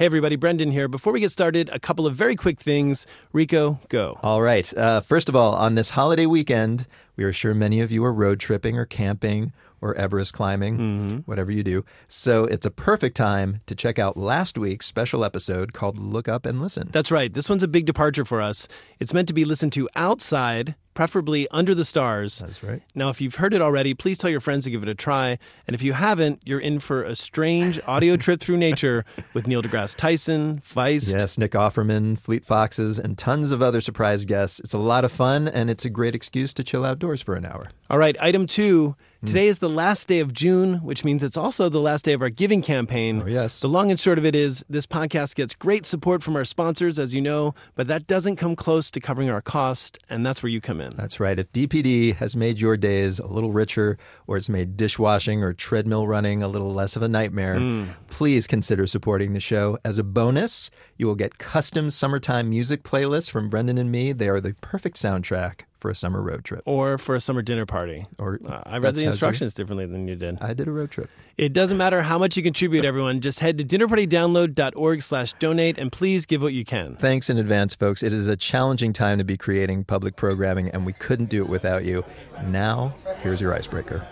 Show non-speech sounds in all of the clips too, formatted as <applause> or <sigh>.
Hey, everybody, Brendan here. Before we get started, a couple of very quick things. Rico, go. All right. Uh, first of all, on this holiday weekend, we are sure many of you are road tripping or camping or Everest climbing, Mm-hmm. whatever you do. So it's a perfect time to check out last week's special episode called Look Up and Listen. That's right. This one's a big departure for us. It's meant to be listened to outside, preferably under the stars. That's right. Now, if you've heard it already, please tell your friends to give it a try. And if you haven't, you're in for a strange <laughs> audio trip through nature with Neil deGrasse Tyson, Feist. Yes, Nick Offerman, Fleet Foxes, and tons of other surprise guests. It's a lot of fun, and it's a great excuse to chill outdoors for an hour. All right, item two. Hmm. Today is the last day of June, which means it's also the last day of our giving campaign. Oh, yes. The long and short of it is this podcast gets great support from our sponsors, as you know, but that doesn't come close to covering our cost, and that's where you come in. That's right. If DPD has made your days a little richer, or it's made dishwashing or treadmill running a little less of a nightmare, please consider supporting the show. As a bonus, you will get custom summertime music playlists from Brendan and me. They are the perfect soundtrack for a summer road trip. Or for a summer dinner party. Or Uh, I read the how you- instructions differently than you did. I did a road trip. It doesn't matter how much you contribute, everyone. Just head to dinnerpartydownload.org slash donate and please give what you can. Thanks in advance, folks. It is a challenging time to be creating public programming, and we couldn't do it without you. Now, here's your icebreaker.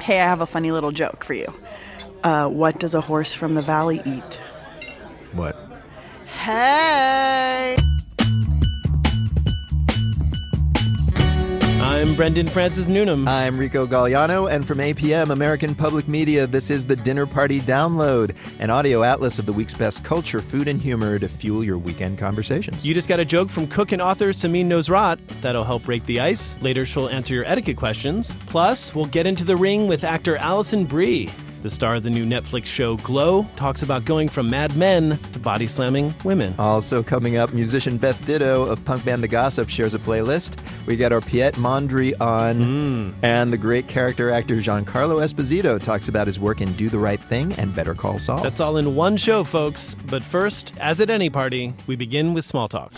Hey, I have a funny little joke for you. Uh, what does a horse from the valley eat? What? Hey! I'm Brendan Francis Newnham. I'm Rico Galliano, and from APM, American Public Media, this is the Dinner Party Download, an audio atlas of the week's best culture, food, and humor to fuel your weekend conversations. You just got a joke from cook and author Samin Nosrat that'll help break the ice. Later, she'll answer your etiquette questions. Plus, we'll get into the ring with actor Alison Brie. The star of the new Netflix show Glow talks about going from mad men to body slamming women. Also coming up, musician Beth Ditto of punk band The Gossip shares a playlist. We got our Piet Mondri on, mm. and the great character actor Giancarlo Esposito talks about his work in Do the Right Thing and Better Call Saul. That's all in one show, folks. But first, as at any party, we begin with small talk.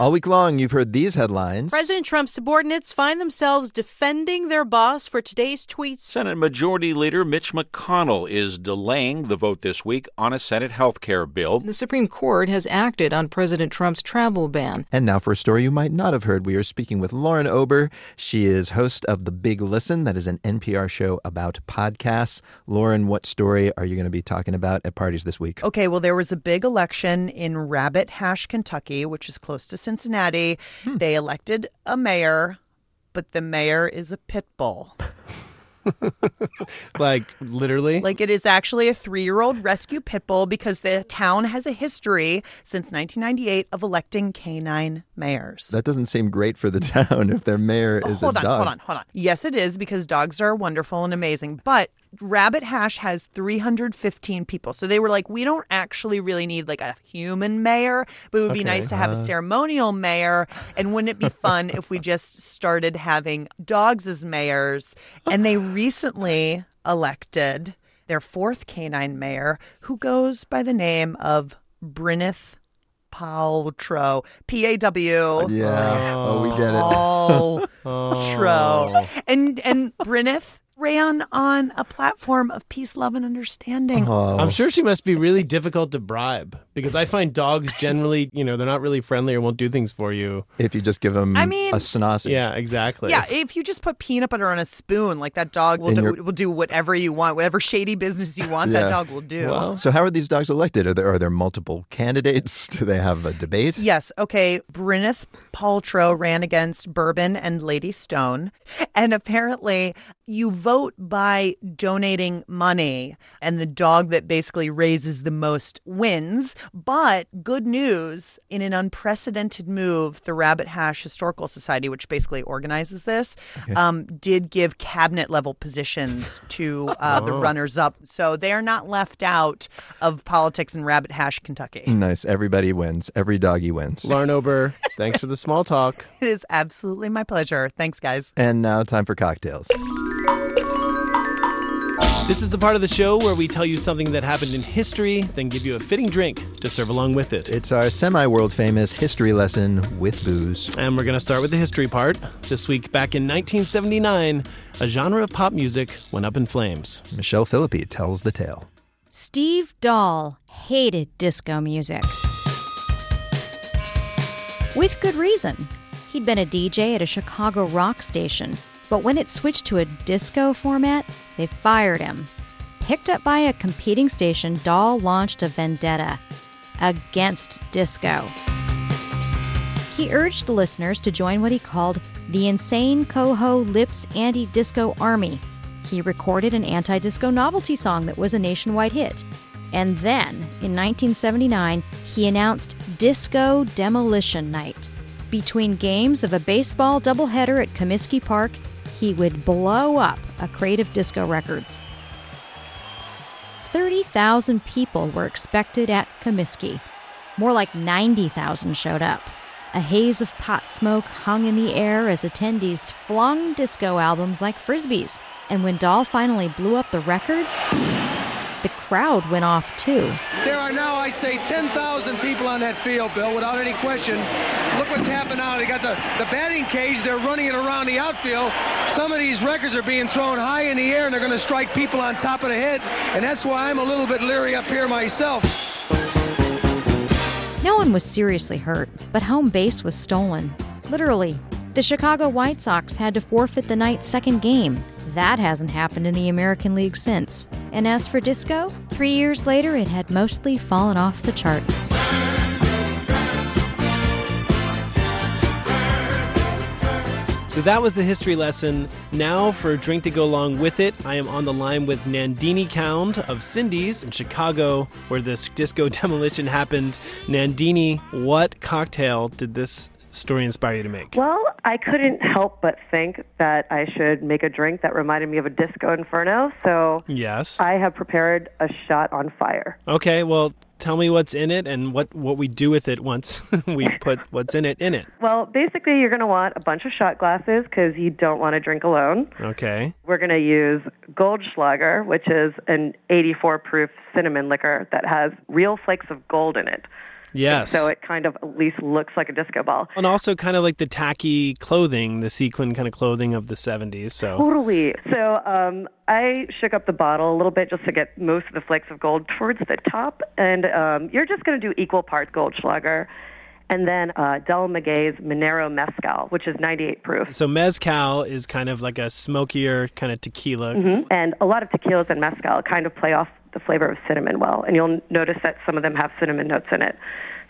All week long, you've heard these headlines. President Trump's subordinates find themselves defending their boss for today's tweets. Senate Majority Leader Mitch McConnell is delaying the vote this week on a Senate health care bill. The Supreme Court has acted on President Trump's travel ban. And now for a story you might not have heard, we are speaking with Lauren Ober. She is host of The Big Listen, that is an NPR show about podcasts. Lauren, what story are you going to be talking about at parties this week? Okay, well, there was a big election in Rabbit Hash, Kentucky, which is close to Cincinnati. Hmm. They elected a mayor, but the mayor is a pit bull. <laughs> Like, literally. Like, it is actually a three year old rescue pit bull because the town has a history since 1998 of electing canine mayors. That doesn't seem great for the <laughs> town if their mayor is hold a on, dog. hold on, hold on. Yes, it is because dogs are wonderful and amazing. But Rabbit Hash has 315 people. So they were like, we don't actually really need like a human mayor, but it would be nice to have a uh. ceremonial mayor. And wouldn't it be <laughs> fun if we just started having dogs as mayors? And they recently elected their fourth canine mayor, who goes by the name of Bryneth Paltrow. P A W. Yeah. Oh, we get it. Paltrow. <laughs> Oh. And and Bryneth ran on a platform of peace, love, and understanding. Oh. I'm sure she must be really difficult to bribe because I find dogs generally, you know, they're not really friendly or won't do things for you. If you just give them I mean- a sausage. Yeah, exactly. Yeah, if you just put peanut butter on a spoon, like that dog will do, your- will do whatever you want, whatever shady business you want, Yeah. that dog will do. Well, So how are these dogs elected? Are there are there multiple candidates? <laughs> Do they have a debate? Yes. Okay. Bryneth Paltrow ran against Bourbon and Lady Stone. And apparently, you vote by donating money, and the dog that basically raises the most wins. But good news in an unprecedented move, the Rabbit Hash Historical Society, which basically organizes this, um, did give cabinet level positions to uh, <laughs> the runners up. So they are not left out of politics in Rabbit Hash, Kentucky. Nice. Everybody wins. Every doggy wins. Lauren Ober, <laughs> thanks for the small talk. It is absolutely my pleasure. Thanks, guys. And now time for cocktails. This is the part of the show where we tell you something that happened in history, then give you a fitting drink to serve along with it. It's our semi world famous history lesson with booze. And we're going to start with the history part. This week, back in 1979, a genre of pop music went up in flames. Michelle Philippi tells the tale. Steve Dahl hated disco music. With good reason. He'd been a DJ at a Chicago rock station, but when it switched to a disco format, they fired him. Picked up by a competing station, Dahl launched a vendetta against disco. He urged listeners to join what he called the Insane Coho Lips Anti Disco Army. He recorded an anti disco novelty song that was a nationwide hit. And then, in 1979, he announced Disco Demolition Night. Between games of a baseball doubleheader at Comiskey Park, he would blow up a crate of disco records. 30,000 people were expected at Comiskey. More like 90,000 showed up. A haze of pot smoke hung in the air as attendees flung disco albums like frisbees. And when Dahl finally blew up the records, crowd went off too. There are now, I'd say, 10,000 people on that field, Bill, without any question. Look what's happened now. They got the, the batting cage, they're running it around the outfield. Some of these records are being thrown high in the air and they're going to strike people on top of the head. And that's why I'm a little bit leery up here myself. No one was seriously hurt, but home base was stolen. Literally. The Chicago White Sox had to forfeit the night's second game. That hasn't happened in the American League since. And as for disco, three years later it had mostly fallen off the charts. So that was the history lesson. Now, for a drink to go along with it, I am on the line with Nandini Khaund of Cindy's in Chicago, where this disco <laughs> demolition happened. Nandini, what cocktail did this story inspire you to make? Well, I couldn't help but think that I should make a drink that reminded me of a disco inferno. So yes, I have prepared a shot on fire. Okay, well, tell me what's in it and what, what we do with it once <laughs> we put what's in it in it. Well, basically, you're going to want a bunch of shot glasses because you don't want to drink alone. Okay. We're going to use Goldschlager, which is an 84 proof cinnamon liquor that has real flakes of gold in it. Yes. So it kind of at least looks like a disco ball. And also kind of like the tacky clothing, the sequin kind of clothing of the 70s. So Totally. So um, I shook up the bottle a little bit just to get most of the flakes of gold towards the top. And um, you're just going to do equal parts Goldschlager and then uh, Del Maguey's Minero Mezcal, which is 98 proof. So mezcal is kind of like a smokier kind of tequila. Mm-hmm. And a lot of tequilas and mezcal kind of play off the flavor of cinnamon well, and you'll notice that some of them have cinnamon notes in it.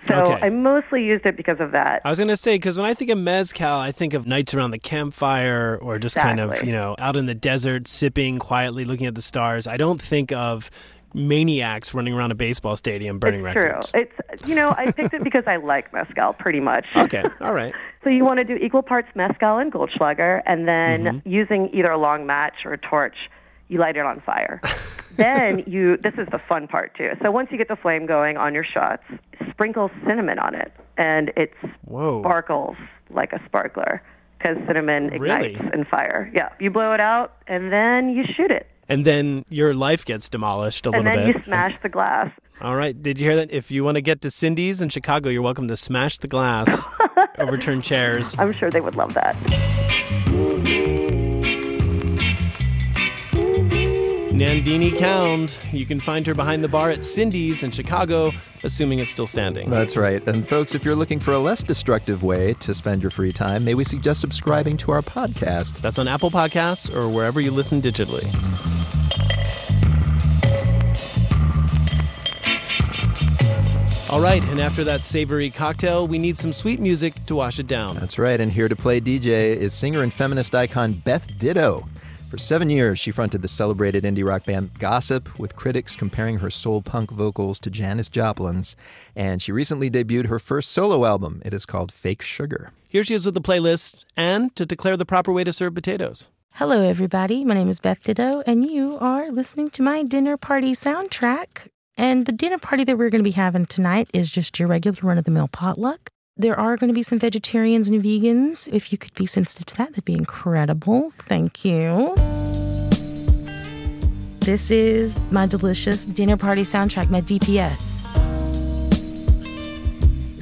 So Okay. I mostly used it because of that. I was going to say, because when I think of mezcal, I think of nights around the campfire or just kind of, you know, out in the desert, sipping quietly, looking at the stars. I don't think of maniacs running around a baseball stadium burning it's records. true. It's you know I picked it because I like mezcal pretty much. Okay, <laughs> all right. So you want to do equal parts mezcal and Goldschlager, and then Mm-hmm. using either a long match or a torch, you light it on fire. <laughs> then you this is the fun part too. So once you get the flame going on your shots, sprinkle cinnamon on it, and it Whoa. sparkles like a sparkler because cinnamon Really? ignites in fire. Yeah, you blow it out, and then you shoot it, And then your life gets demolished a and little then bit. you smash the glass. <laughs> All right. Did you hear that? If you want to get to Cindy's in Chicago, you're welcome to smash the glass, <laughs> overturn chairs. I'm sure they would love that. Nandini Khaund. You can find her behind the bar at Cindy's in Chicago, assuming it's still standing. That's right. And folks, if you're looking for a less destructive way to spend your free time, may we suggest subscribing to our podcast. That's on Apple Podcasts or wherever you listen digitally. All right, and after that savory cocktail, we need some sweet music to wash it down. That's right. And here to play DJ is singer and feminist icon Beth Ditto. For seven years, she fronted the celebrated indie rock band Gossip, with critics comparing her soul punk vocals to Janis Joplin's. And she recently debuted her first solo album. It is called Fake Sugar. Here she is with the playlist and to declare the proper way to serve potatoes. Hello, everybody. My name is Beth Ditto, and you are listening to my dinner party soundtrack. And the dinner party that we're going to be having tonight is just your regular run of the mill potluck. There are going to be some vegetarians and vegans. If you could be sensitive to that, that'd be incredible. Thank you. This is my delicious dinner party soundtrack, my DPS.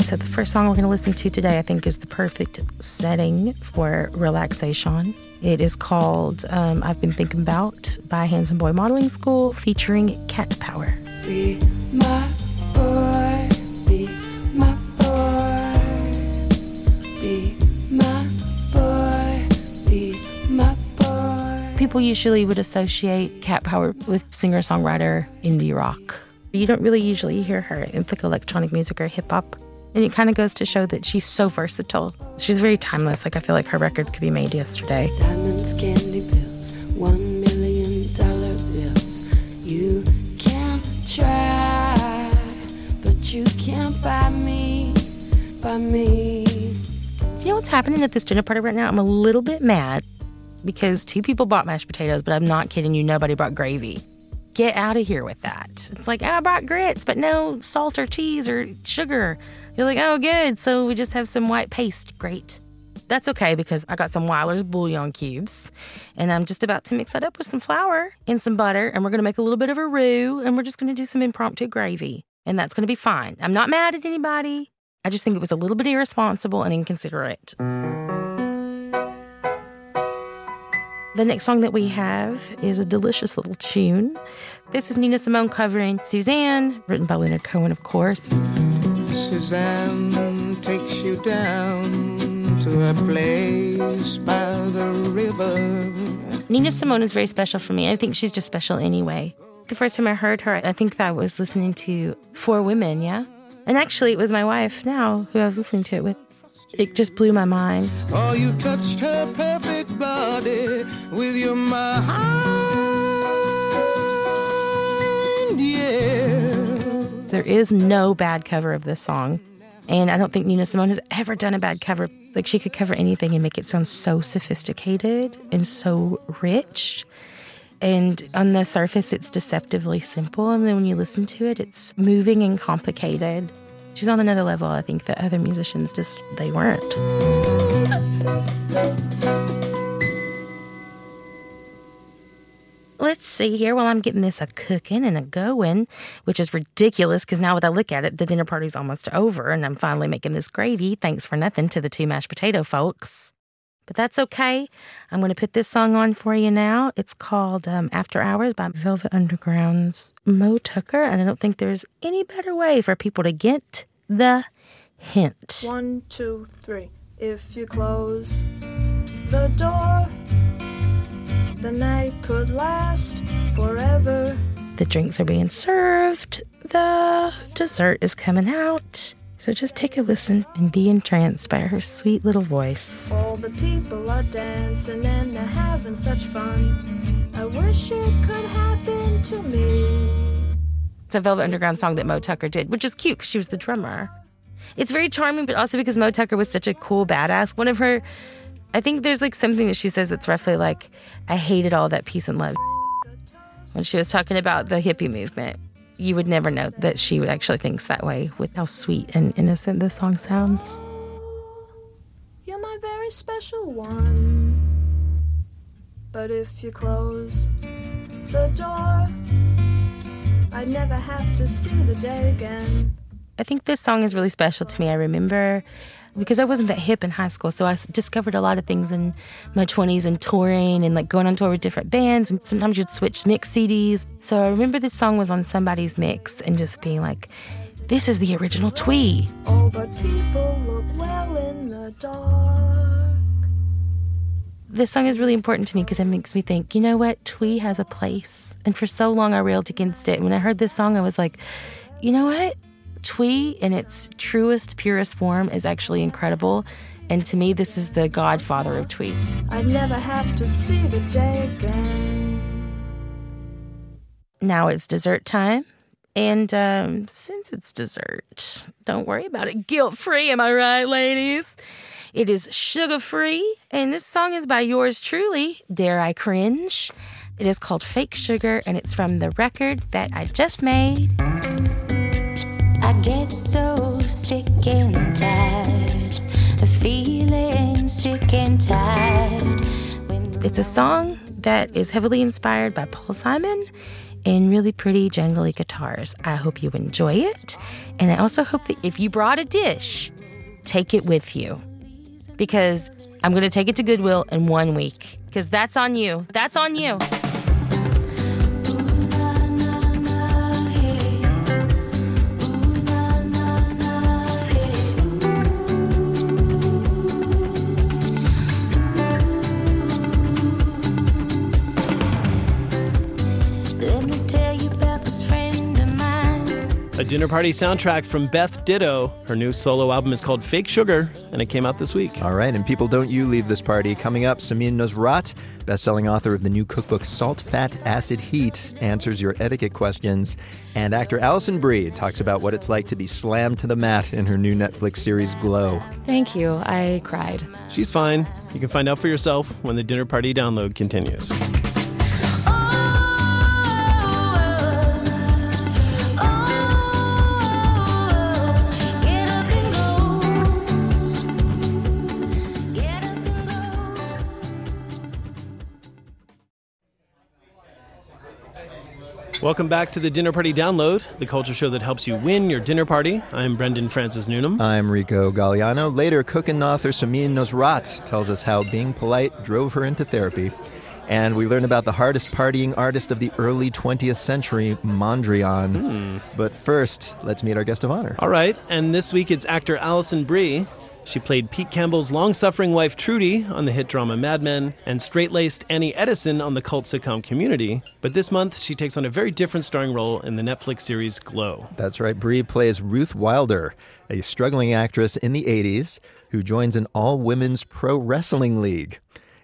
So, the first song we're going to listen to today, I think, is the perfect setting for relaxation. It is called um, I've Been Thinking About by Handsome Boy Modeling School featuring Cat Power. Be my boy, People usually would associate Cat Power with singer songwriter indie rock. You don't really usually hear her in like electronic music or hip hop. And it kind of goes to show that she's so versatile. She's very timeless. Like, I feel like her records could be made yesterday. Diamonds, candy pills, one million dollar bills. You can try, but you can't buy me, buy me. You know what's happening at this dinner party right now? I'm a little bit mad because two people bought mashed potatoes, but I'm not kidding you, nobody brought gravy. Get out of here with that. It's like, I brought grits, but no salt or cheese or sugar. You're like, oh, good. So we just have some white paste. Great. That's okay because I got some Wyler's bouillon cubes and I'm just about to mix that up with some flour and some butter and we're going to make a little bit of a roux and we're just going to do some impromptu gravy and that's going to be fine. I'm not mad at anybody. I just think it was a little bit irresponsible and inconsiderate. The next song that we have is a delicious little tune. This is Nina Simone covering Suzanne, written by Leonard Cohen, of course. Suzanne takes you down to a place by the river. Nina Simone is very special for me. I think she's just special anyway. The first time I heard her, I think I was listening to Four Women, yeah? And actually, it was my wife now who I was listening to it with. It just blew my mind. Oh, you touched her perfect body with your mind, yeah. There is no bad cover of this song. And I don't think Nina Simone has ever done a bad cover. Like she could cover anything and make it sound so sophisticated and so rich. And on the surface, it's deceptively simple. And then when you listen to it, it's moving and complicated. She's on another level, I think, that other musicians just, they weren't. Let's see here while I'm getting this a cooking and a going, which is ridiculous because now that I look at it, the dinner party's almost over and I'm finally making this gravy. Thanks for nothing to the two mashed potato folks. But that's okay. I'm going to put this song on for you now. It's called um, After Hours by Velvet Underground's Moe Tucker. And I don't think there's any better way for people to get the hint. One, two, three. If you close the door, the night could last forever. The drinks are being served. The dessert is coming out. So just take a listen and be entranced by her sweet little voice. All the people are dancing and they're having such fun. I wish it could happen to me. It's a Velvet Underground song that Moe Tucker did, which is cute because she was the drummer. It's very charming, but also because Moe Tucker was such a cool badass. One of her, I think there's like something that she says that's roughly like, I hated all that peace and love. When she was talking about the hippie movement, you would never know that she actually thinks that way with how sweet and innocent this song sounds. You're my very special one. But if you close the door, I'd never have to see the day again. I think this song is really special to me. I remember because I wasn't that hip in high school, so I discovered a lot of things in my 20s and touring and like going on tour with different bands. And sometimes you'd switch mix CDs. So I remember this song was on somebody's mix and just being like, this is the original Twee. Oh, but people look well in the dark. This song is really important to me because it makes me think, you know what? Twee has a place. And for so long I railed against it. And when I heard this song, I was like, you know what? Twee in its truest, purest form is actually incredible. And to me, this is the godfather of Twee. I'd never have to see the day again. Now it's dessert time. And um, since it's dessert, don't worry about it. Guilt free, am I right, ladies? It is sugar free. And this song is by yours truly, Dare I Cringe. It is called Fake Sugar, and it's from the record that I just made. I get so sick and tired sick and tired. It's a song that is heavily inspired by Paul Simon and really pretty jangly guitars. I hope you enjoy it. And I also hope that if you brought a dish, take it with you. Because I'm going to take it to Goodwill in one week. Because that's on you. That's on you. Dinner party soundtrack from Beth Ditto. Her new solo album is called Fake Sugar, and it came out this week. All right, and people don't you leave this party. Coming up, Samin Nosrat, best-selling author of the new cookbook Salt, Fat, Acid, Heat, answers your etiquette questions. And actor Alison Brie talks about what it's like to be slammed to the mat in her new Netflix series Glow. Thank you. I cried. She's fine. You can find out for yourself when the dinner party download continues. Welcome back to the Dinner Party Download, the culture show that helps you win your dinner party. I'm Brendan Francis Newnham. I'm Rico Galliano. Later, cook and author Samin Nosrat tells us how being polite drove her into therapy. And we learn about the hardest partying artist of the early 20th century, Mondrian. Hmm. But first, let's meet our guest of honor. All right, and this week it's actor Alison Brie. She played Pete Campbell's long suffering wife Trudy on the hit drama Mad Men and straight laced Annie Edison on the cult sitcom Community. But this month, she takes on a very different starring role in the Netflix series Glow. That's right. Brie plays Ruth Wilder, a struggling actress in the 80s who joins an all women's pro wrestling league.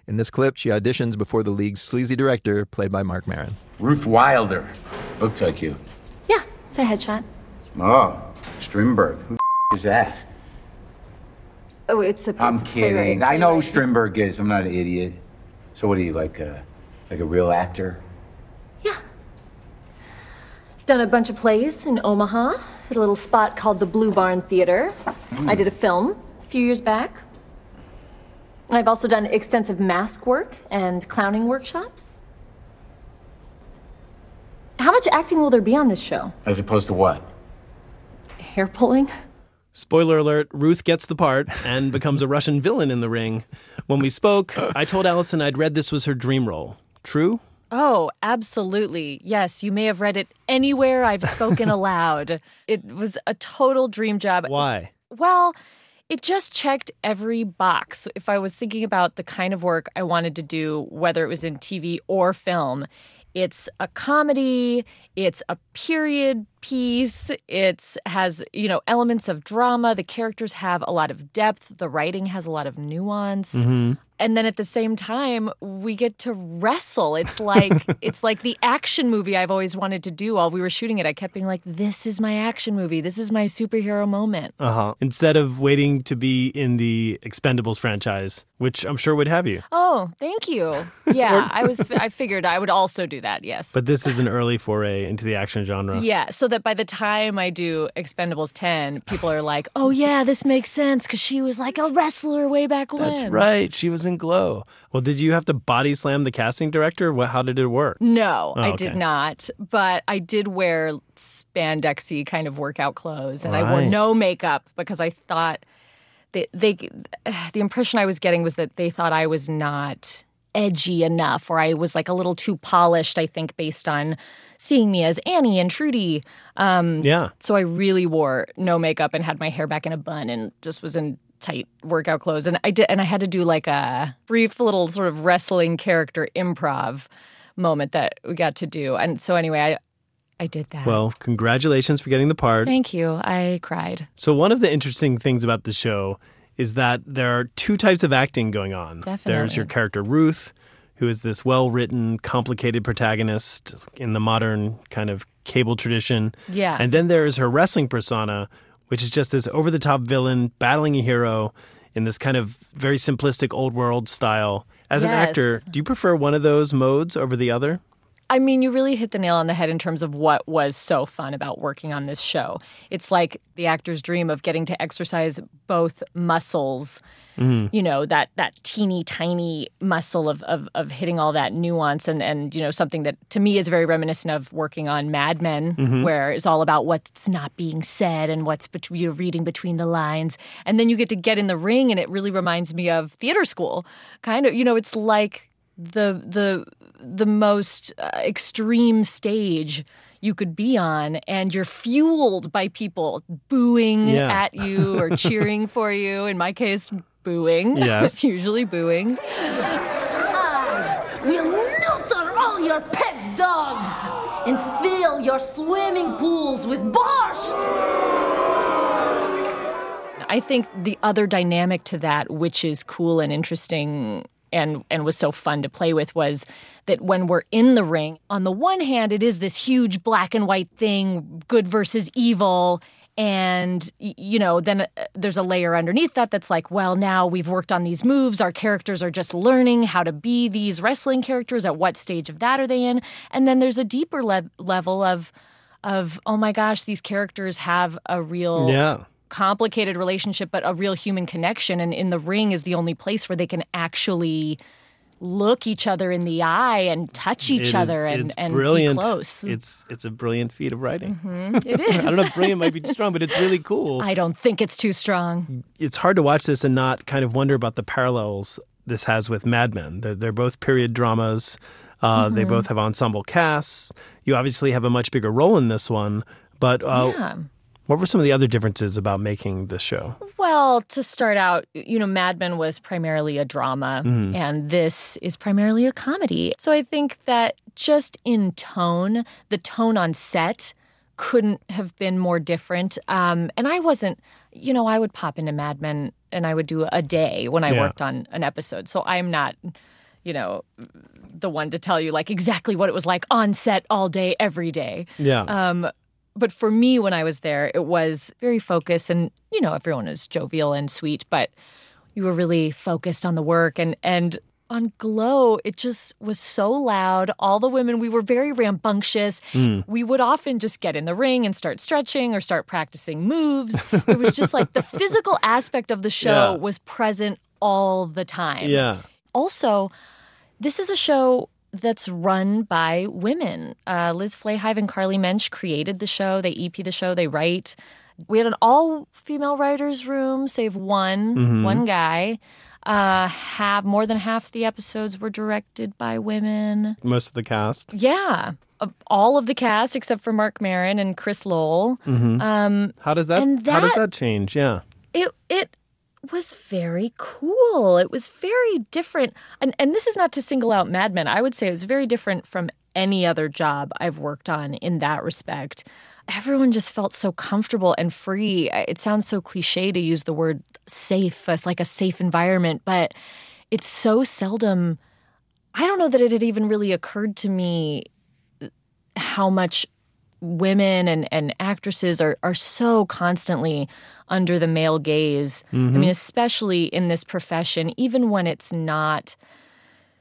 In this clip, she auditions before the league's sleazy director, played by Marc Maron. Ruth Wilder. Looks like you. Yeah, it's a headshot. Oh, Strindberg. Who the is that? Oh, it's a. I'm it's a kidding. I know who Strindberg is. I'm not an idiot. So what are you like a like a real actor? Yeah. Done a bunch of plays in Omaha at a little spot called the Blue Barn Theater. Hmm. I did a film a few years back. I've also done extensive mask work and clowning workshops. How much acting will there be on this show? As opposed to what? Hair pulling? Spoiler alert, Ruth gets the part and becomes a Russian villain in the ring. When we spoke, I told Alison I'd read this was her dream role. True? Oh, absolutely. Yes, you may have read it anywhere I've spoken <laughs> aloud. It was a total dream job. Why? Well, it just checked every box. If I was thinking about the kind of work I wanted to do, whether it was in TV or film, it's a comedy, it's a period piece, it's has, you know, elements of drama, the characters have a lot of depth, the writing has a lot of nuance. Mm-hmm. And then at the same time, we get to wrestle. It's like <laughs> it's like the action movie I've always wanted to do while we were shooting it. I kept being like, this is my action movie. This is my superhero moment. Uh huh. Instead of waiting to be in the Expendables franchise, which I'm sure would have you. Oh, thank you. <laughs> Yeah, I was I figured I would also do that. Yes. But this is an early foray into the action genre. Yeah, so that by the time I do Expendables 10, people are like, "Oh yeah, this makes sense cuz she was like a wrestler way back when." That's right. She was in Glow. Well, did you have to body slam the casting director? What, how did it work? No, Oh, I okay. did not. But I did wear spandexy kind of workout clothes, and I wore no makeup because I thought they, they the impression I was getting was that they thought I was not edgy enough, or I was like a little too polished. I think based on seeing me as Annie and Trudy. Um, Yeah. So I really wore no makeup and had my hair back in a bun and just was in tight workout clothes. And I did, and I had to do like a brief little sort of wrestling character improv moment that we got to do. And so anyway, I I did that. Well, congratulations for getting the part. Thank you. I cried. So, one of the interesting things about the show is that there are two types of acting going on. Definitely. There's your character Ruth, who is this well written, complicated protagonist in the modern kind of cable tradition. Yeah. And then there is her wrestling persona, which is just this over the top villain battling a hero in this kind of very simplistic old world style. As an actor, do you prefer one of those modes over the other? I mean, you really hit the nail on the head in terms of what was so fun about working on this show. It's like the actor's dream of getting to exercise both muscles, Mhm. you know, that that teeny tiny muscle of, of of hitting all that nuance and and you know, something that to me is very reminiscent of working on Mad Men, Mhm. where it's all about what's not being said and what's bet- you're reading between the lines. And then you get to get in the ring and it really reminds me of theater school. Kind of, you know, it's like the the the most uh, extreme stage you could be on and you're fueled by people booing Yeah. at you or <laughs> cheering for you in my case booing <laughs> Yes. it's usually booing I will neuter all your pet dogs. and fill your swimming pools with borscht. I think the other dynamic to that, which is cool and interesting and and was so fun to play with was that when we're in the ring, on the one hand, it is this huge black and white thing, good versus evil. And, you know, then uh, there's a layer underneath that that's like, well, now we've worked on these moves. Our characters are just learning how to be these wrestling characters. At what stage of that are they in? And then there's a deeper le- level of, of, oh my gosh, these characters have a real Yeah. Complicated relationship, but a real human connection. And in the ring is the only place where they can actually look each other in the eye and touch It each is- other and, it's and brilliant. be close. It's it's a brilliant feat of writing. Mhm. <laughs> It is. I don't know if brilliant might be too strong, but it's really cool. I don't think it's too strong. it's hard to watch this and not kind of wonder about the parallels this has with Mad Men. They're, they're both period dramas. Uh, They Mhm. both have ensemble casts. You obviously have a much bigger role in this one. But uh, Yeah. What were some of the other differences about making this show? Well, to start out, you know, Mad Men was primarily a drama, Mhm. and this is primarily a comedy. So I think that just in tone, the tone on set couldn't have been more different. Um, and I wasn't, you know, I would pop into Mad Men and I would do a day when I Yeah. worked on an episode. So I'm not, you know, the one to tell you like exactly what it was like on set all day, every day. Yeah. Um, but for me, when I was there, it was very focused, and you know, everyone is jovial and sweet, but you were really focused on the work and and on Glow, it just was so loud. All the women, we were very rambunctious. Mm. We would often just get in the ring and start stretching or start practicing moves. it was just like the <laughs> physical aspect of the show Yeah. was present all the time. Yeah. Also, this is a show that's run by women. Uh, Liz Flahive and Carly Mensch created the show. They EP the show. They write. We had an all female writers' room, save one, Mhm. one guy. Uh, have more than half the episodes were directed by women. Most of the cast. Yeah, all of the cast except for Marc Maron and Chris Lowell. Mhm. Um, How does that, and how does that- that change? Yeah. it it was very cool. It was very different. And and this is not to single out Mad Men. I would say it was very different from any other job I've worked on in that respect. Everyone just felt so comfortable and free. It sounds so cliche to use the word safe as like a safe environment, but it's so seldom I don't know that it had even really occurred to me how much women and, and actresses are, are so constantly under the male gaze. I Mhm. mean, especially in this profession, even when it's not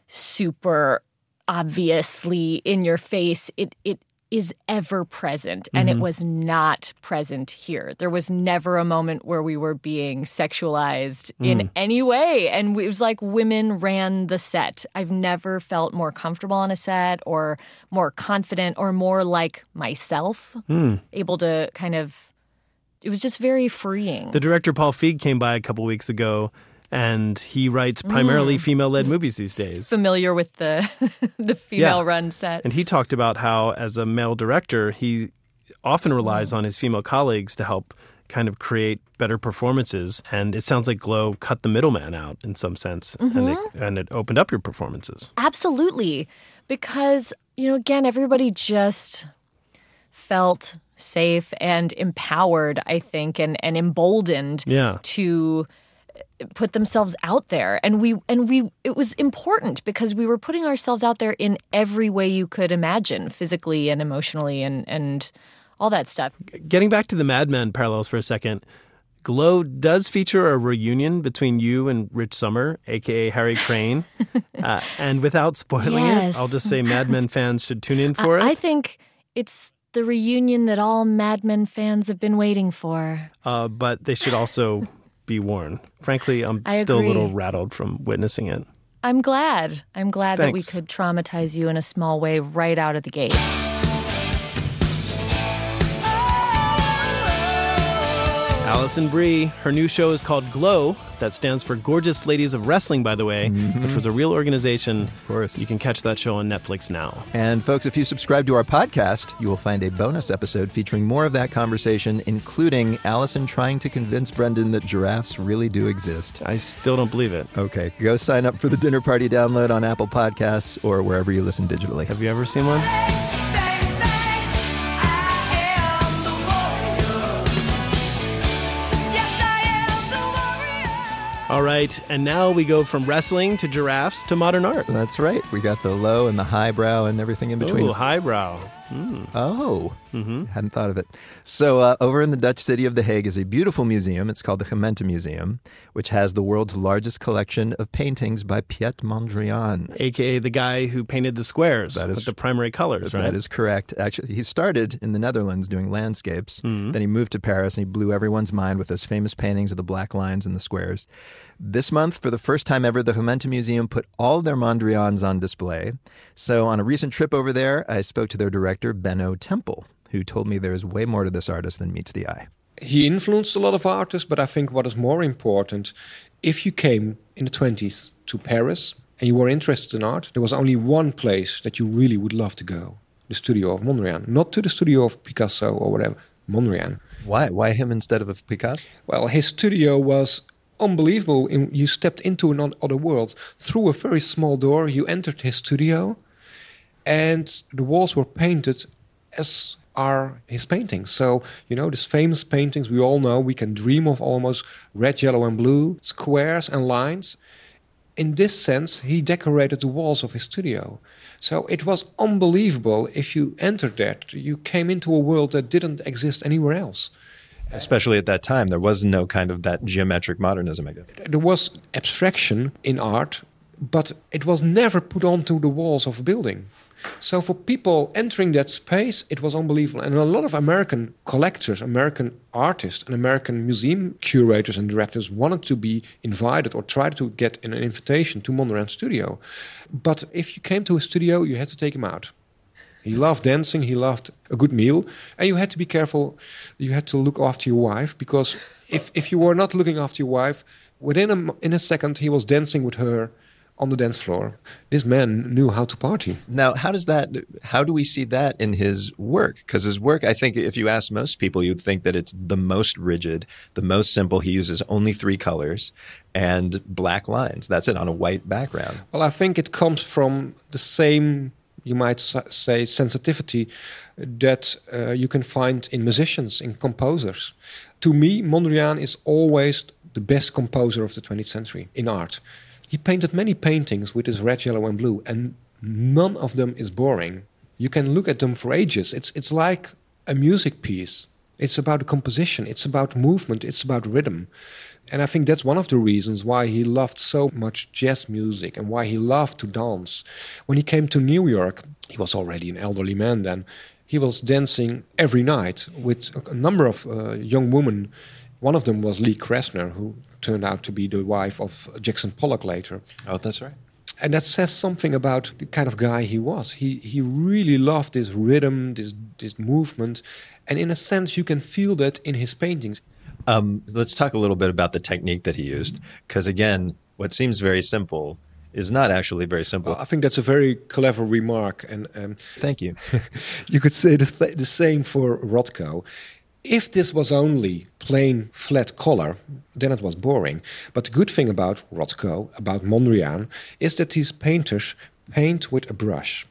super obviously in your face, it it is ever present. And it Mhm. was not present here. There was never a moment where we were being sexualized in Mm. any way. And it was like women ran the set. I've never felt more comfortable on a set or more confident or more like myself, Hmm. able to kind of, it was just very freeing. The director Paul Feig came by a couple weeks ago, and he writes primarily Mm. female-led movies these days. Familiar with the <laughs> the female run set. And he talked about how, as a male director, he often relies on his female colleagues to help kind of create better performances. And it sounds like Glow cut the middleman out in some sense, and, it, Mhm. and it opened up your performances. Absolutely. Because, you know, again, everybody just felt safe and empowered, I think, and, and emboldened Yeah. to put themselves out there. And we and we it was important because we were putting ourselves out there in every way you could imagine, physically and emotionally and and all that stuff. Getting back to the Mad Men parallels for a second, Glow does feature a reunion between you and Rich Sommer, aka Harry Crane. <laughs> uh, and without spoiling Yes. it, I'll just say Mad Men fans should tune in <laughs> for I, I think it's the reunion that all Mad Men fans have been waiting for. Uh, but they should also be warned. Frankly, I'm I still a little rattled from witnessing it. I'm glad. I'm glad that we could traumatize you in a small way right out of the gate. Alison Brie, her new show is called Glow. That stands for Gorgeous Ladies of Wrestling, by the way, mm-hmm. which was a real organization. Of course. You can catch that show on Netflix now. And folks, if you subscribe to our podcast, you will find a bonus episode featuring more of that conversation, including Alison trying to convince Brendan that giraffes really do exist. I still don't believe it. Okay, go sign up for the Dinner Party download on Apple Podcasts or wherever you listen digitally. Have you ever seen one? All right, and now we go from wrestling to giraffes to modern art. That's right. We got the low and the highbrow and everything in between. Ooh, highbrow. Mm. Oh, mm-hmm. hadn't thought of it. So, uh, over in the Dutch city of The Hague is a beautiful museum. It's called the Gemeente Museum, which has the world's largest collection of paintings by Piet Mondrian, aka the guy who painted the squares That is- with the primary colors, right? That is correct. Actually, he started in the Netherlands doing landscapes. Mhm. Then he moved to Paris and he blew everyone's mind with those famous paintings of the black lines and the squares. This month, for the first time ever, the Gemeente Museum put all their Mondrians on display. So, on a recent trip over there, I spoke to their director, Benno Tempel, who told me there is way more to this artist than meets the eye. he influenced a lot of artists, but I think what is more important, if you came in the 20s to Paris and you were interested in art, there was only one place that you really would love to go the studio of Mondrian. Not to the studio of Picasso or whatever, Mondrian. Why? Why him instead of Picasso? Well, his studio was unbelievable. You stepped into another world. Through a very small door, you entered his studio, and the walls were painted as are his paintings. So, you know, these famous paintings we all know, we can dream of almost red, yellow, and blue, squares and lines. In this sense, he decorated the walls of his studio. So it was unbelievable. If you entered that, you came into a world that didn't exist anywhere else. Especially at that time, there was no kind of that geometric modernism, I guess. There was abstraction in art, but it was never put onto the walls of a building. So for people entering that space, it was unbelievable. And a lot of American collectors, American artists, and American museum curators and directors wanted to be invited or tried to get an invitation to Mondrian's studio. But if you came to his studio, you had to take him out. He loved dancing, he loved a good meal, and you had to be careful. You had to look after your wife because if, if you were not looking after your wife, within a, in a second he was dancing with her on the dance floor. This man knew how to party. Now, how does that? How do we see that in his work? Because his work, I think, if you ask most people, you'd think that it's the most rigid, the most simple. He uses only three colors and black lines. That's it on a white background. Well, I think it comes from the same, you might say, sensitivity that uh, you can find in musicians, in composers. To me, Mondrian is always the best composer of the 20th century in art. He painted many paintings with his red, yellow, and blue, and none of them is boring. You can look at them for ages. It's, it's like a music piece. It's about composition, it's about movement, it's about rhythm. And I think that's one of the reasons why he loved so much jazz music and why he loved to dance. When he came to New York, he was already an elderly man then. He was dancing every night with a- number of uh, young women. One of them was Lee Krasner, who turned out to be the wife of Jackson Pollock later. Oh, that's right. And that says something about the kind of guy he was. He he really loved this rhythm, this this movement, and in a sense, you can feel that in his paintings. Um, let's talk a little bit about the technique that he used, because again, what seems very simple is not actually very simple. I think that's a very clever remark, and um, thank you. <laughs> you could say the, th- the same for Rothko. If this was only plain flat color, then it was boring. But the good thing about Rothko, about Mondrian, is that these painters paint with a brush.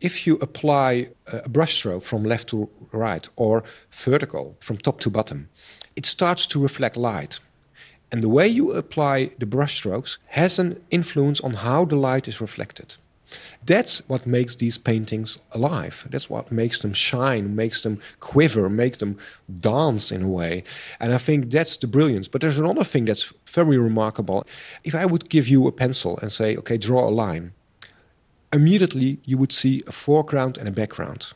If you apply a brush stroke from left to right or vertical from top to bottom, it starts to reflect light. And the way you apply the brush strokes has an influence on how the light is reflected. That's what makes these paintings alive. That's what makes them shine, makes them quiver, make them dance in a way. And I think that's the brilliance. But there's another thing that's very remarkable. If I would give you a pencil and say, okay, draw a line, immediately you would see a foreground and a background.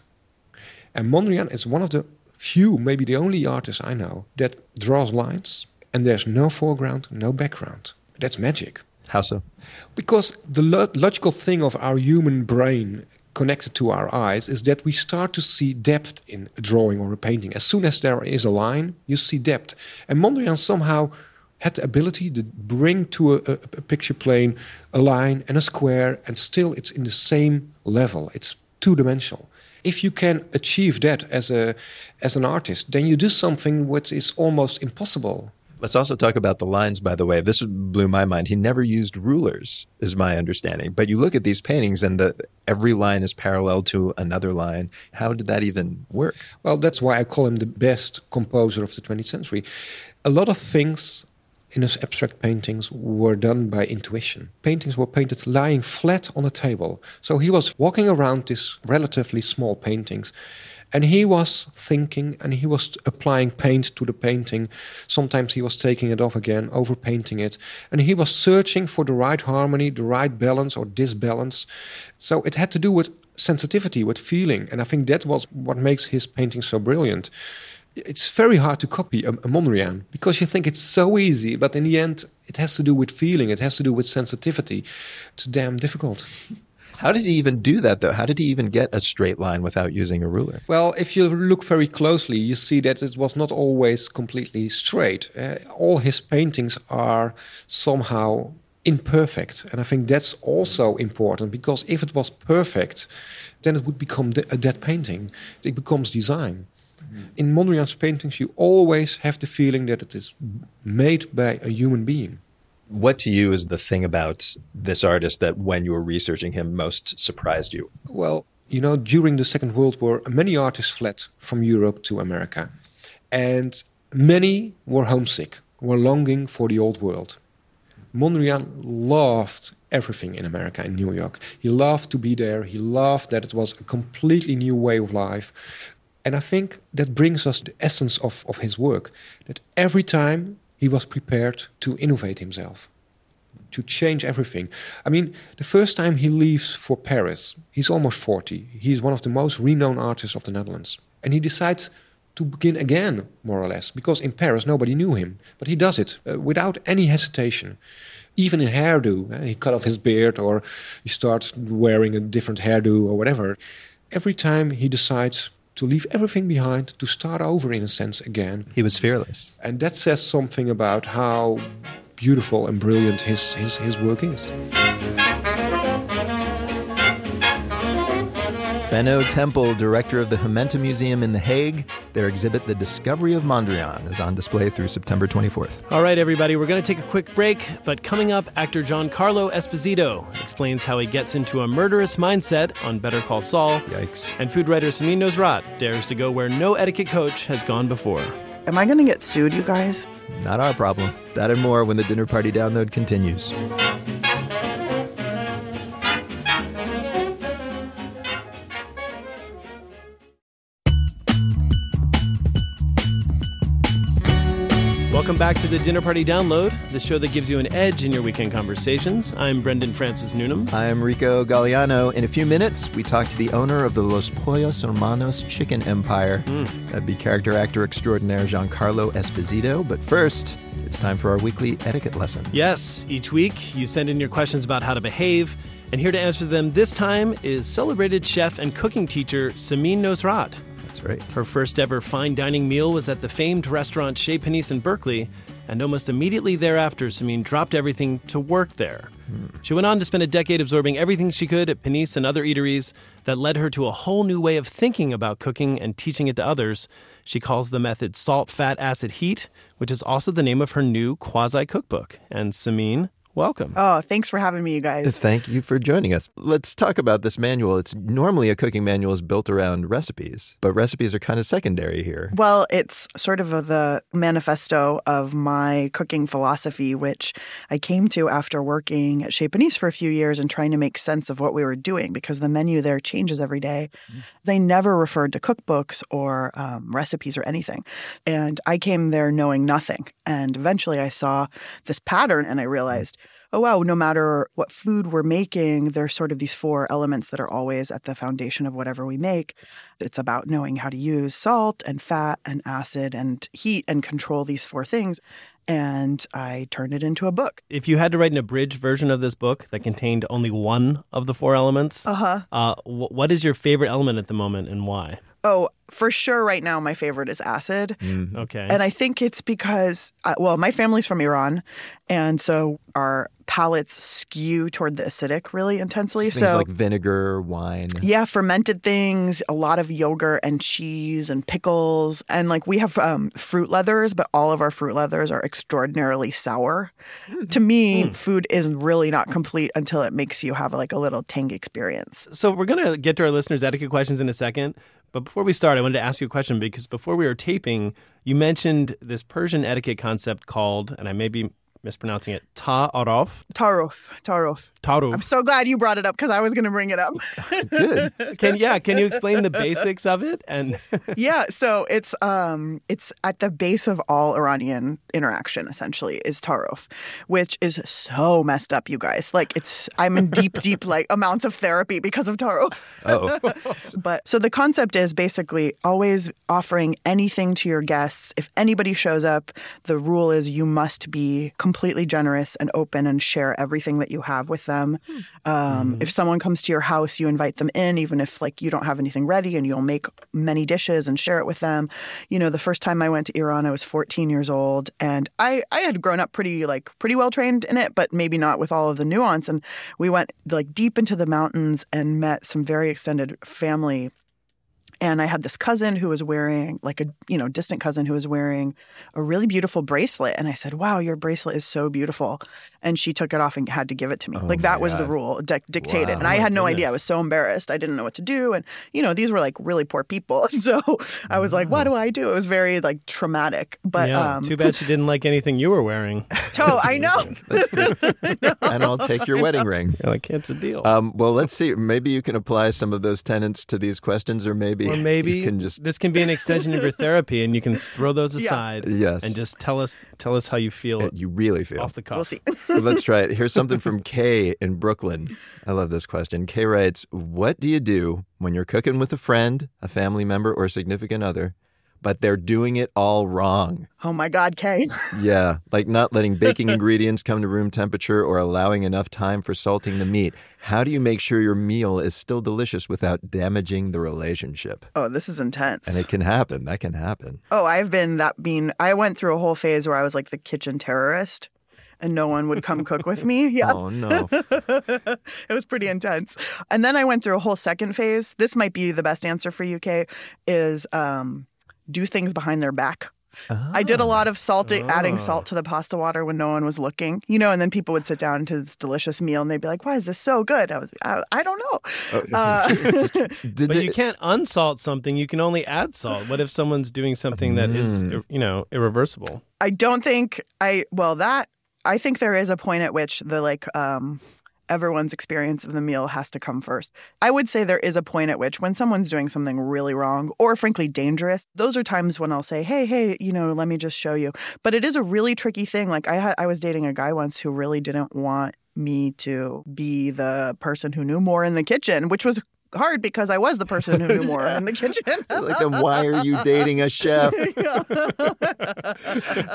And Mondrian is one of the few, maybe the only artist I know, that draws lines and there's no foreground, no background. That's magic. How so? Because the lo- logical thing of our human brain connected to our eyes is that we start to see depth in a drawing or a painting. As soon as there is a line, you see depth. And Mondrian somehow had the ability to bring to a, a, a picture plane a line and a square, and still it's in the same level. It's two dimensional. If you can achieve that as a as an artist, then you do something which is almost impossible. Let's also talk about the lines, by the way. This blew my mind. He never used rulers, is my understanding. But you look at these paintings and the, every line is parallel to another line. How did that even work? Well, that's why I call him the best composer of the 20th century. A lot of things in his abstract paintings were done by intuition. Paintings were painted lying flat on a table. So he was walking around these relatively small paintings and he was thinking and he was applying paint to the painting. Sometimes he was taking it off again, overpainting it. And he was searching for the right harmony, the right balance or disbalance. So it had to do with sensitivity, with feeling. And I think that was what makes his painting so brilliant. It's very hard to copy a, a Mondrian because you think it's so easy, but in the end, it has to do with feeling, it has to do with sensitivity. It's damn difficult. How did he even do that, though? How did he even get a straight line without using a ruler? Well, if you look very closely, you see that it was not always completely straight. Uh, all his paintings are somehow imperfect. And I think that's also important because if it was perfect, then it would become a dead painting. It becomes design. In Mondrian's paintings, you always have the feeling that it is made by a human being. What to you is the thing about this artist that when you were researching him most surprised you? Well, you know, during the Second World War, many artists fled from Europe to America. And many were homesick, were longing for the old world. Mondrian loved everything in America, in New York. He loved to be there. He loved that it was a completely new way of life. And I think that brings us the essence of, of his work that every time he was prepared to innovate himself, to change everything. I mean, the first time he leaves for Paris, he's almost 40. He's one of the most renowned artists of the Netherlands. And he decides to begin again, more or less, because in Paris nobody knew him. But he does it uh, without any hesitation. Even in hairdo, uh, he cut off his beard or he starts wearing a different hairdo or whatever. Every time he decides to leave everything behind, to start over in a sense again. He was fearless. And that says something about how beautiful and brilliant his, his, his work is. Benno Tempel, director of the Gemeente Museum in The Hague. Their exhibit, The Discovery of Mondrian, is on display through September 24th. All right, everybody, we're going to take a quick break, but coming up, actor Giancarlo Esposito explains how he gets into a murderous mindset on Better Call Saul. Yikes. And food writer Samin Nosrat dares to go where no etiquette coach has gone before. Am I going to get sued, you guys? Not our problem. That and more when the dinner party download continues. Welcome back to the Dinner Party Download, the show that gives you an edge in your weekend conversations. I'm Brendan Francis Newnham. I'm Rico Galliano. In a few minutes, we talk to the owner of the Los Pollos Hermanos chicken empire. Mm. That'd be character actor extraordinaire Giancarlo Esposito. But first, it's time for our weekly etiquette lesson. Yes, each week you send in your questions about how to behave, and here to answer them this time is celebrated chef and cooking teacher Samin Nosrat. That's right. Her first ever fine dining meal was at the famed restaurant Chez Panisse in Berkeley, and almost immediately thereafter, Samin dropped everything to work there. Hmm. She went on to spend a decade absorbing everything she could at Panisse and other eateries that led her to a whole new way of thinking about cooking and teaching it to others. She calls the method salt, fat, acid, heat, which is also the name of her new quasi cookbook. And Samin, welcome. Oh, thanks for having me, you guys. Thank you for joining us. Let's talk about this manual. It's normally a cooking manual is built around recipes, but recipes are kind of secondary here. Well, it's sort of a, the manifesto of my cooking philosophy, which I came to after working at Chez Panisse for a few years and trying to make sense of what we were doing because the menu there changes every day. Mm. They never referred to cookbooks or um, recipes or anything. And I came there knowing nothing. And eventually I saw this pattern and I realized, oh, wow, no matter what food we're making, there's sort of these four elements that are always at the foundation of whatever we make. It's about knowing how to use salt and fat and acid and heat and control these four things. And I turned it into a book. If you had to write an abridged version of this book that contained only one of the four elements, uh-huh. uh, w- what is your favorite element at the moment and why? Oh, for sure, right now, my favorite is acid. Mm, okay. And I think it's because, uh, well, my family's from Iran. And so our palates skew toward the acidic really intensely. Things so like vinegar, wine. Yeah, fermented things, a lot of yogurt and cheese and pickles. And like we have um, fruit leathers, but all of our fruit leathers are extraordinarily sour. Mm. To me, mm. food is really not complete until it makes you have like a little tang experience. So we're going to get to our listeners' etiquette questions in a second. But before we start, I wanted to ask you a question because before we were taping, you mentioned this Persian etiquette concept called, and I may be mispronouncing it, ta'aruf. Taruf, taruf. Taruf. I'm so glad you brought it up because I was going to bring it up. <laughs> Good. Can yeah? Can you explain the basics of it? And <laughs> yeah, so it's um it's at the base of all Iranian interaction essentially is taruf, which is so messed up, you guys. Like it's I'm in deep, <laughs> deep like amounts of therapy because of taruf. Oh. but so the concept is basically always offering anything to your guests. If anybody shows up, the rule is you must be completely generous and open and share everything that you have with them. Um, If someone comes to your house, you invite them in, even if like you don't have anything ready, and you'll make many dishes and share it with them. You know, the first time I went to Iran, I was 14 years old, and I I had grown up pretty like pretty well trained in it, but maybe not with all of the nuance. And we went like deep into the mountains and met some very extended family and I had this cousin who was wearing like a you know distant cousin who was wearing a really beautiful bracelet and I said wow your bracelet is so beautiful and she took it off and had to give it to me. Like that was the rule di- dictated Wow. and I Oh had no idea. I was so embarrassed. I didn't know what to do and you know these were like really poor people <laughs> so I was like what do I do? It was very like traumatic but yeah, um too bad she didn't like anything you were wearing. <laughs> oh <laughs> I know. And I'll take your wedding ring. You're like, it's a deal. Um, well, let's see. Maybe you can apply some of those tenets to these questions, or maybe Or maybe you can just this can be an extension of your <laughs> therapy, and you can throw those Yeah. aside. Yes. and just tell us tell us how you feel you really feel. off the cuff. we'll see Well, let's try it. Here's something from <laughs> Kay in Brooklyn. I love this question. Kay writes, What do you do when you're cooking with a friend, a family member, or a significant other, but they're doing it all wrong? oh my god Kay Yeah, <laughs> like not letting baking ingredients come to room temperature or allowing enough time for salting the meat. How do you make sure your meal is still delicious without damaging the relationship? oh this is intense And it can happen. That can happen. Oh, I've been that mean. I went through a whole phase where I was like the kitchen terrorist and no one would come cook with me. <laughs> Yeah. Oh, no. <laughs> it was pretty intense. And then I went through a whole second phase. This might be the best answer for you, Kay, is um, do things behind their back. I did a lot of salting, adding salt to the pasta water when no one was looking, you know, and then people would sit down to this delicious meal and they'd be like, "Why is this so good?" I was, I, I don't know. Uh, <laughs> <laughs> Did But they- you can't unsalt something. You can only add salt. What if someone's doing something that is, Mm. you know, irreversible? I don't think I well that I think there is a point at which the like um everyone's experience of the meal has to come first. I would say there is a point at which when someone's doing something really wrong or frankly dangerous, those are times when I'll say, "Hey, hey, you know, let me just show you." But it is a really tricky thing. Like I had I was dating a guy once who really didn't want me to be the person who knew more in the kitchen, which was hard because I was the person who knew <laughs> more in the kitchen. <laughs> like, then why are you dating a chef? <laughs>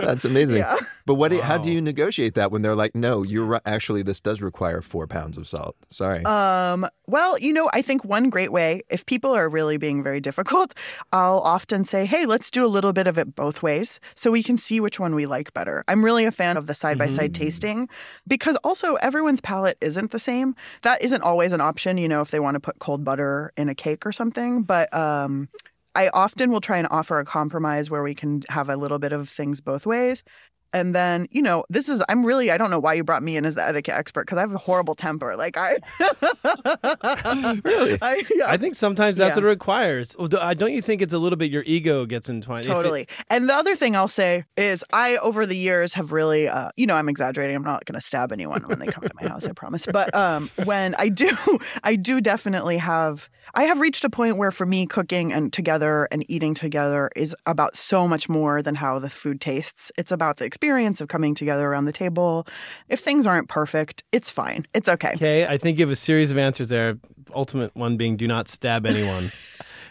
That's amazing. Yeah. But what? do- How do you negotiate that when they're like, "No, you're actually this does require four pounds of salt." Sorry. Um, well, you know, I think one great way, if people are really being very difficult, I'll often say, hey, let's do a little bit of it both ways so we can see which one we like better. I'm really a fan of the side by side tasting because also everyone's palate isn't the same. That isn't always an option, you know, if they want to put cold butter in a cake or something. But um, I often will try and offer a compromise where we can have a little bit of things both ways. And then, you know, this is, I'm really, I don't know why you brought me in as the etiquette expert because I have a horrible temper. Like, I. <laughs> Really? <laughs> I, yeah. I think sometimes that's Yeah. what it requires. Do- uh, Don't you think it's a little bit your ego gets entwined? If it- Totally. and the other thing I'll say is I, over the years, have really, uh, you know, I'm exaggerating. I'm not going to stab anyone when they come to my house, I promise. But um, when I do, <laughs> I do definitely have, I have reached a point where for me, cooking and together and eating together is about so much more than how the food tastes. It's about the experience of coming together around the table. If things aren't perfect, it's fine. It's okay. Okay, I think you have a series of answers there. Ultimate one being do not stab anyone. <laughs>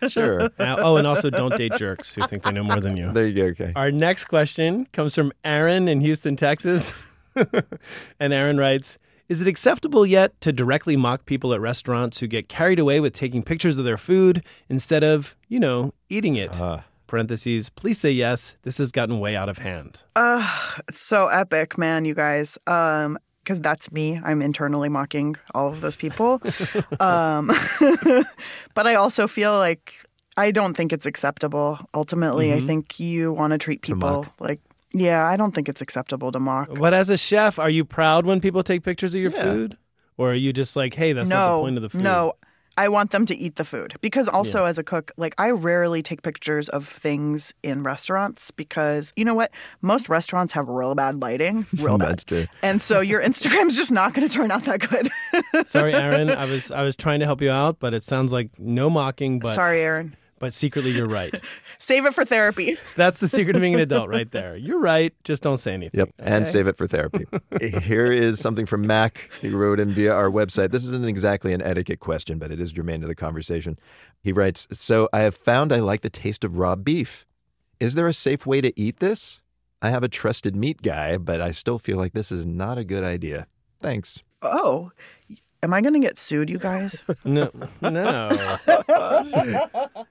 Sure. Uh, oh, and also don't date jerks who think they know more than you. <laughs> There you go. Okay. Our next question comes from Aaron in Houston, Texas. <laughs> and Aaron writes Is it acceptable yet to directly mock people at restaurants who get carried away with taking pictures of their food instead of, you know, eating it? Parentheses, please say yes. This has gotten way out of hand. Uh, it's so epic, man, you guys. Um, because that's me. I'm internally mocking all of those people. <laughs> um, <laughs> but I also feel like I don't think it's acceptable. Ultimately, I Mhm. think you want to treat people like, yeah, I don't think it's acceptable to mock. But as a chef, are you proud when people take pictures of your Yeah. food? Or are you just like, hey, that's no, not the point of the food? no. I want them to eat the food because also as a cook, like I rarely take pictures of things in restaurants because you know what? Most restaurants have real bad lighting, <laughs> real bad. That's true. And so your <laughs> Instagram's just not going to turn out that good. <laughs> Sorry, Aaron. I was I was trying to help you out, but it sounds like no mocking. But Sorry, Aaron. But secretly, you're right. Save it for therapy. <laughs> That's the secret of being an adult, right there. You're right. Just don't say anything. Yep, and save it for therapy. Here is something from Mac. He wrote in via our website. This isn't exactly an etiquette question, but it is germane to the conversation. He writes So I have found I like the taste of raw beef. Is there a safe way to eat this? I have a trusted meat guy, but I still feel like this is not a good idea. Thanks. Oh, am I going to get sued, you guys? <laughs> No, no. <laughs>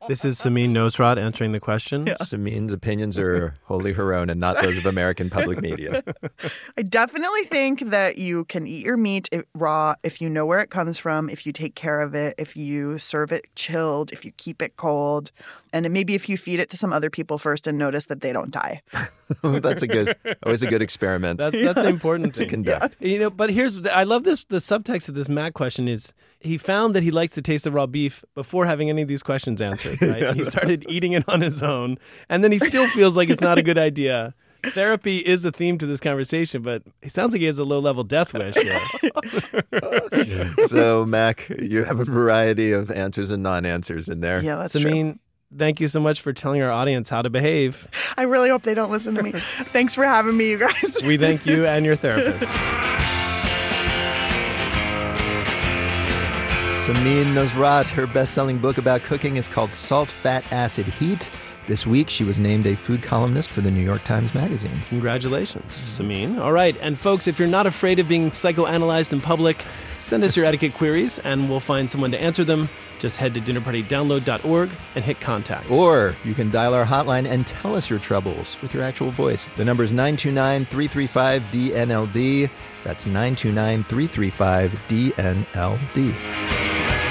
this is Samin Nosrat answering the question. Samin's opinions are wholly her own and not those of American public media. <laughs> I definitely think that you can eat your meat raw if you know where it comes from, if you take care of it, if you serve it chilled, if you keep it cold, and maybe if you feed it to some other people first and notice that they don't die. <laughs> that's a good, always a good experiment. That, that's the important <laughs> to thing. conduct. You know, but here's I love this. The subtext of this Matt question is he found that he likes the taste of raw beef before having any of these questions answered. <laughs> Right? he started eating it on his own, and then he still feels like it's not a good idea. Therapy is a theme to this conversation, but it sounds like he has a low level death wish. Here. so, Mac, you have a variety of answers and non answers in there. Yeah, that's Samin, thank you so much for telling our audience how to behave. I really hope they don't listen to me. <laughs> Thanks for having me, you guys. We thank you and your therapist. Samin Nosrat, her best selling book about cooking is called Salt, Fat, Acid, Heat. This week, she was named a food columnist for the New York Times Magazine. Congratulations, Samin. All right, and folks, if you're not afraid of being psychoanalyzed in public, send us your etiquette queries and we'll find someone to answer them. Just head to dinnerpartydownload.org and hit contact. Or you can dial our hotline and tell us your troubles with your actual voice. The number is 929 335 DNLD. That's 929 335 DNLD.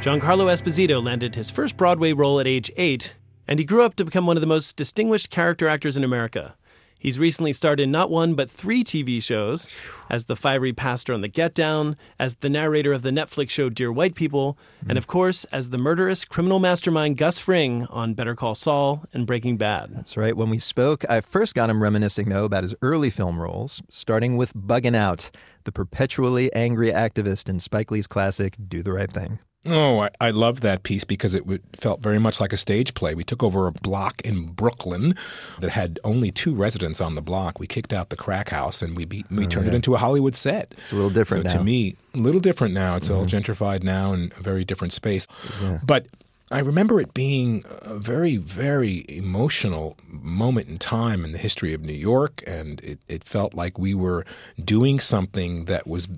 Giancarlo Esposito landed his first Broadway role at age eight, and he grew up to become one of the most distinguished character actors in America. He's recently starred in not one but three TV shows as the fiery pastor on The Get Down, as the narrator of the Netflix show Dear White People, and of course, as the murderous criminal mastermind Gus Fring on Better Call Saul and Breaking Bad. That's right. When we spoke, I first got him reminiscing, though, about his early film roles, starting with Buggin' Out, the perpetually angry activist in Spike Lee's classic Do the Right Thing. Oh, I, I love that piece because it w- felt very much like a stage play. We took over a block in Brooklyn that had only two residents on the block. We kicked out the crack house and we be, we Oh, turned yeah. it into a Hollywood set. It's a little different so now. to me, a little different now. It's all Mhm. gentrified now and a very different space. Yeah. But I remember it being a very, very emotional moment in time in the history of New York, and it, it felt like we were doing something that was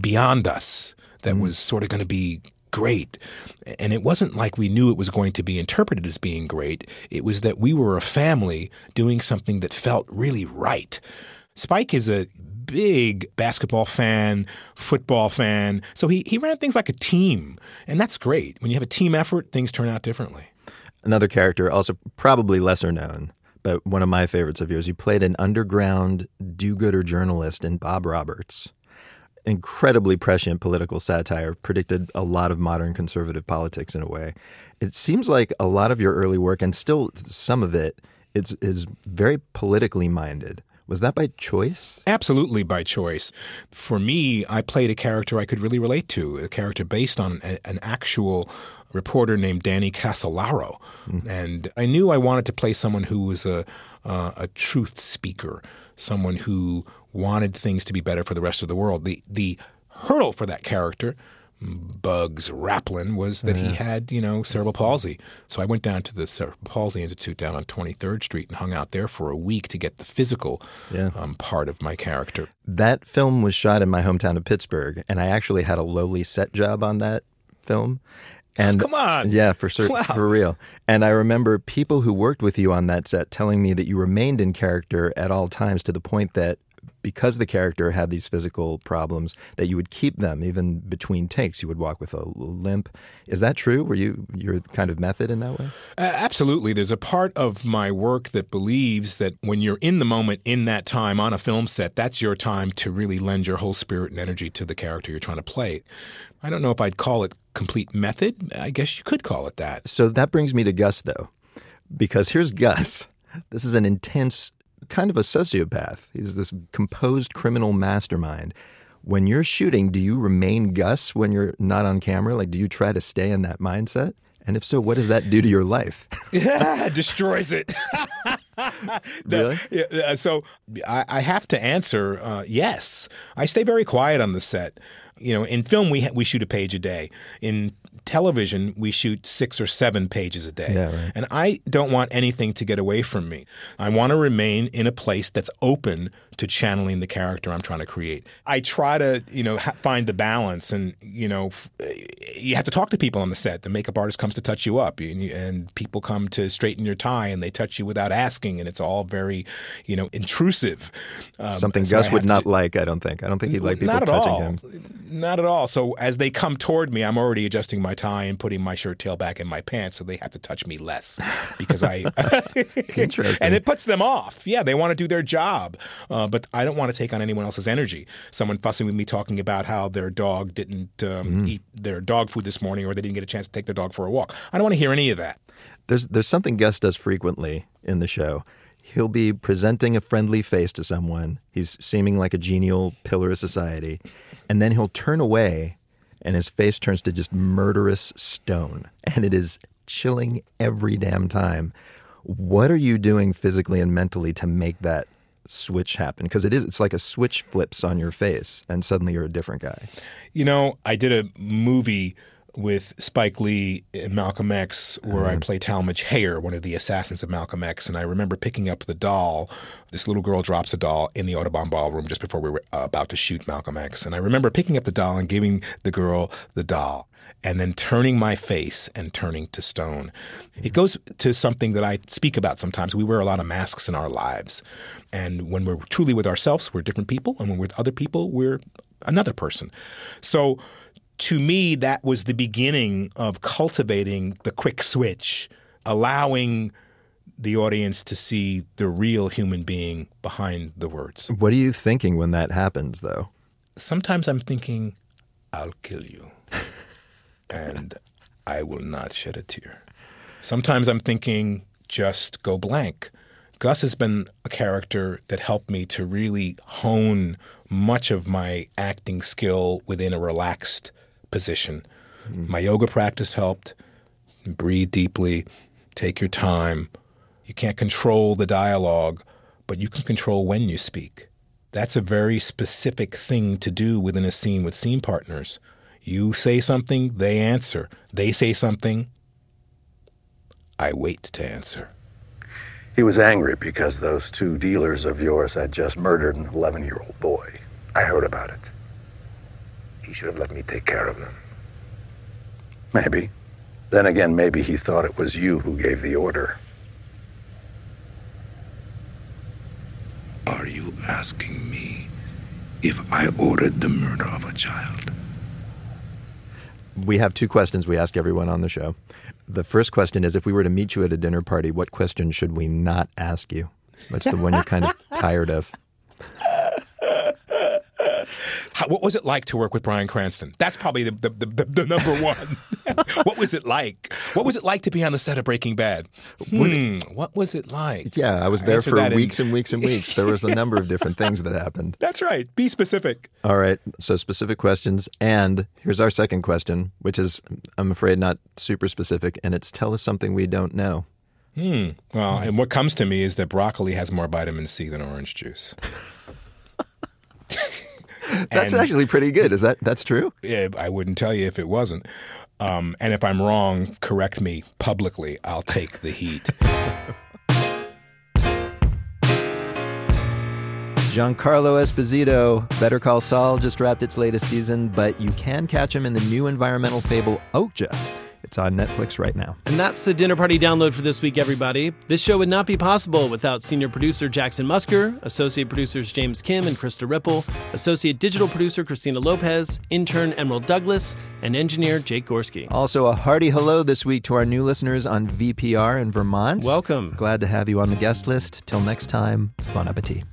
beyond us, that was sort of going to be great. And it wasn't like we knew it was going to be interpreted as being great. It was that we were a family doing something that felt really right. Spike is a big basketball fan, football fan. So he, he ran things like a team. And that's great. When you have a team effort, things turn out differently. Another character, also probably lesser known, but one of my favorites of yours. You played an underground do gooder journalist in Bob Roberts. Incredibly prescient political satire, predicted a lot of modern conservative politics in a way. It seems like a lot of your early work, and still some of it, is, is very politically minded. Was that by choice? Absolutely by choice. For me, I played a character I could really relate to, a character based on a, an actual reporter named Danny Casolaro. And I knew I wanted to play someone who was a, uh, a truth speaker, someone who wanted things to be better for the rest of the world. The, the hurdle for that character, Bugs Raplin, was that he had, you know, cerebral palsy. So I went down to the Cerebral Palsy Institute down on 23rd Street and hung out there for a week to get the physical Yeah. um, part of my character. That film was shot in my hometown of Pittsburgh, and I actually had a lowly set job on that film. And Come on. yeah, for certain, Wow. for real. And I remember people who worked with you on that set telling me that you remained in character at all times to the point that because the character had these physical problems that you would keep them even between takes. You would walk with a limp. Is that true? Were you your kind of method in that way? Uh, absolutely. There's a part of my work that believes that when you're in the moment, in that time on a film set, that's your time to really lend your whole spirit and energy to the character you're trying to play. I don't know if I'd call it complete method. I guess you could call it that. So that brings me to Gus, though, because here's Gus. This is an intense kind of a sociopath. He's this composed criminal mastermind. When you're shooting, do you remain Gus when you're not on camera? Like, do you try to stay in that mindset? And if so, what does that do to your life? <laughs> yeah, destroys it. <laughs> really? Yeah, so I, I, have to answer uh, yes. I stay very quiet on the set. You know, in film we ha- we shoot a page a day. In television, we shoot six or seven pages a day. Yeah, right. And I don't want anything to get away from me. I want to remain in a place that's open to channeling the character I'm trying to create. I try to, you know, ha- find the balance, and you know, f- you have to talk to people on the set. The makeup artist comes to touch you up, and, you, and people come to straighten your tie, and they touch you without asking, and it's all very, you know, intrusive. Um, Something so Gus would not to- like. I don't think. I don't think he'd like people not at touching all. him. Not at all. So as they come toward me, I'm already adjusting my tie and putting my shirt tail back in my pants, so they have to touch me less because I. <laughs> <laughs> Interesting. and it puts them off. Yeah, they want to do their job, uh, but I don't want to take on anyone else's energy. Someone fussing with me talking about how their dog didn't um, Mm. eat their dog food this morning, or they didn't get a chance to take their dog for a walk. I don't want to hear any of that. There's there's something Gus does frequently in the show. He'll be presenting a friendly face to someone. He's seeming like a genial pillar of society, and then he'll turn away, and his face turns to just murderous stone, and it is chilling every damn time. What are you doing physically and mentally to make that switch happen? Because it is it's like a switch flips on your face, and suddenly you're a different guy. You know, I did a movie with Spike Lee and Malcolm X where I play Talmadge Hayer, one of the assassins of Malcolm X. And I remember picking up the doll. This little girl drops a doll in the Audubon Ballroom just before we were uh, about to shoot Malcolm X. And I remember picking up the doll and giving the girl the doll. And then turning my face and turning to stone. It goes to something that I speak about sometimes. We wear a lot of masks in our lives. And when we're truly with ourselves, we're different people. And when we're with other people, we're another person. So to me, that was the beginning of cultivating the quick switch, allowing the audience to see the real human being behind the words. What are you thinking when that happens, though? Sometimes I'm thinking, I'll kill you, <laughs> and I will not shed a tear. Sometimes I'm thinking, just go blank. Gus has been a character that helped me to really hone much of my acting skill within a relaxed position. My yoga practice helped. Breathe deeply, take your time. You can't control the dialogue, but you can control when you speak. That's a very specific thing to do within a scene with scene partners. You say something, they answer. They say something, I wait to answer. He was angry because those two dealers of yours had just murdered an 11 year old boy. I heard about it. He should have let me take care of them. Maybe. Then again, maybe he thought it was you who gave the order. Are you asking me if I ordered the murder of a child? We have two questions we ask everyone on the show. The first question is if we were to meet you at a dinner party, what question should we not ask you? What's the one you're kind of <laughs> tired of? How, what was it like to work with Bryan Cranston? That's probably the, the, the, the number one. <laughs> what was it like? What was it like to be on the set of Breaking Bad? Hmm, what was it like? Yeah, I was there Answer for that in- weeks and weeks and weeks. There was a number of different things that happened. <laughs> That's right. Be specific. All right, so specific questions. And here's our second question, which is, I'm afraid, not super specific, and it's tell us something we don't know. Hmm. Well, and what comes to me is that broccoli has more vitamin C than orange juice. <laughs> <laughs> That's And- actually pretty good. Is that that's true? Yeah, I wouldn't tell you if it wasn't. Um, and if I'm wrong, correct me publicly. I'll take the heat. <laughs> Giancarlo Esposito, Better Call Saul, just wrapped its latest season, but you can catch him in the new environmental fable Okja. It's on Netflix right now. And that's the dinner party download for this week, everybody. This show would not be possible without senior producer Jackson Musker, associate producers James Kim and Krista Ripple, associate digital producer Christina Lopez, intern Emerald Douglas, and engineer Jake Gorski. Also, a hearty hello this week to our new listeners on VPR in Vermont. Welcome. Glad to have you on the guest list. Till next time, bon appetit.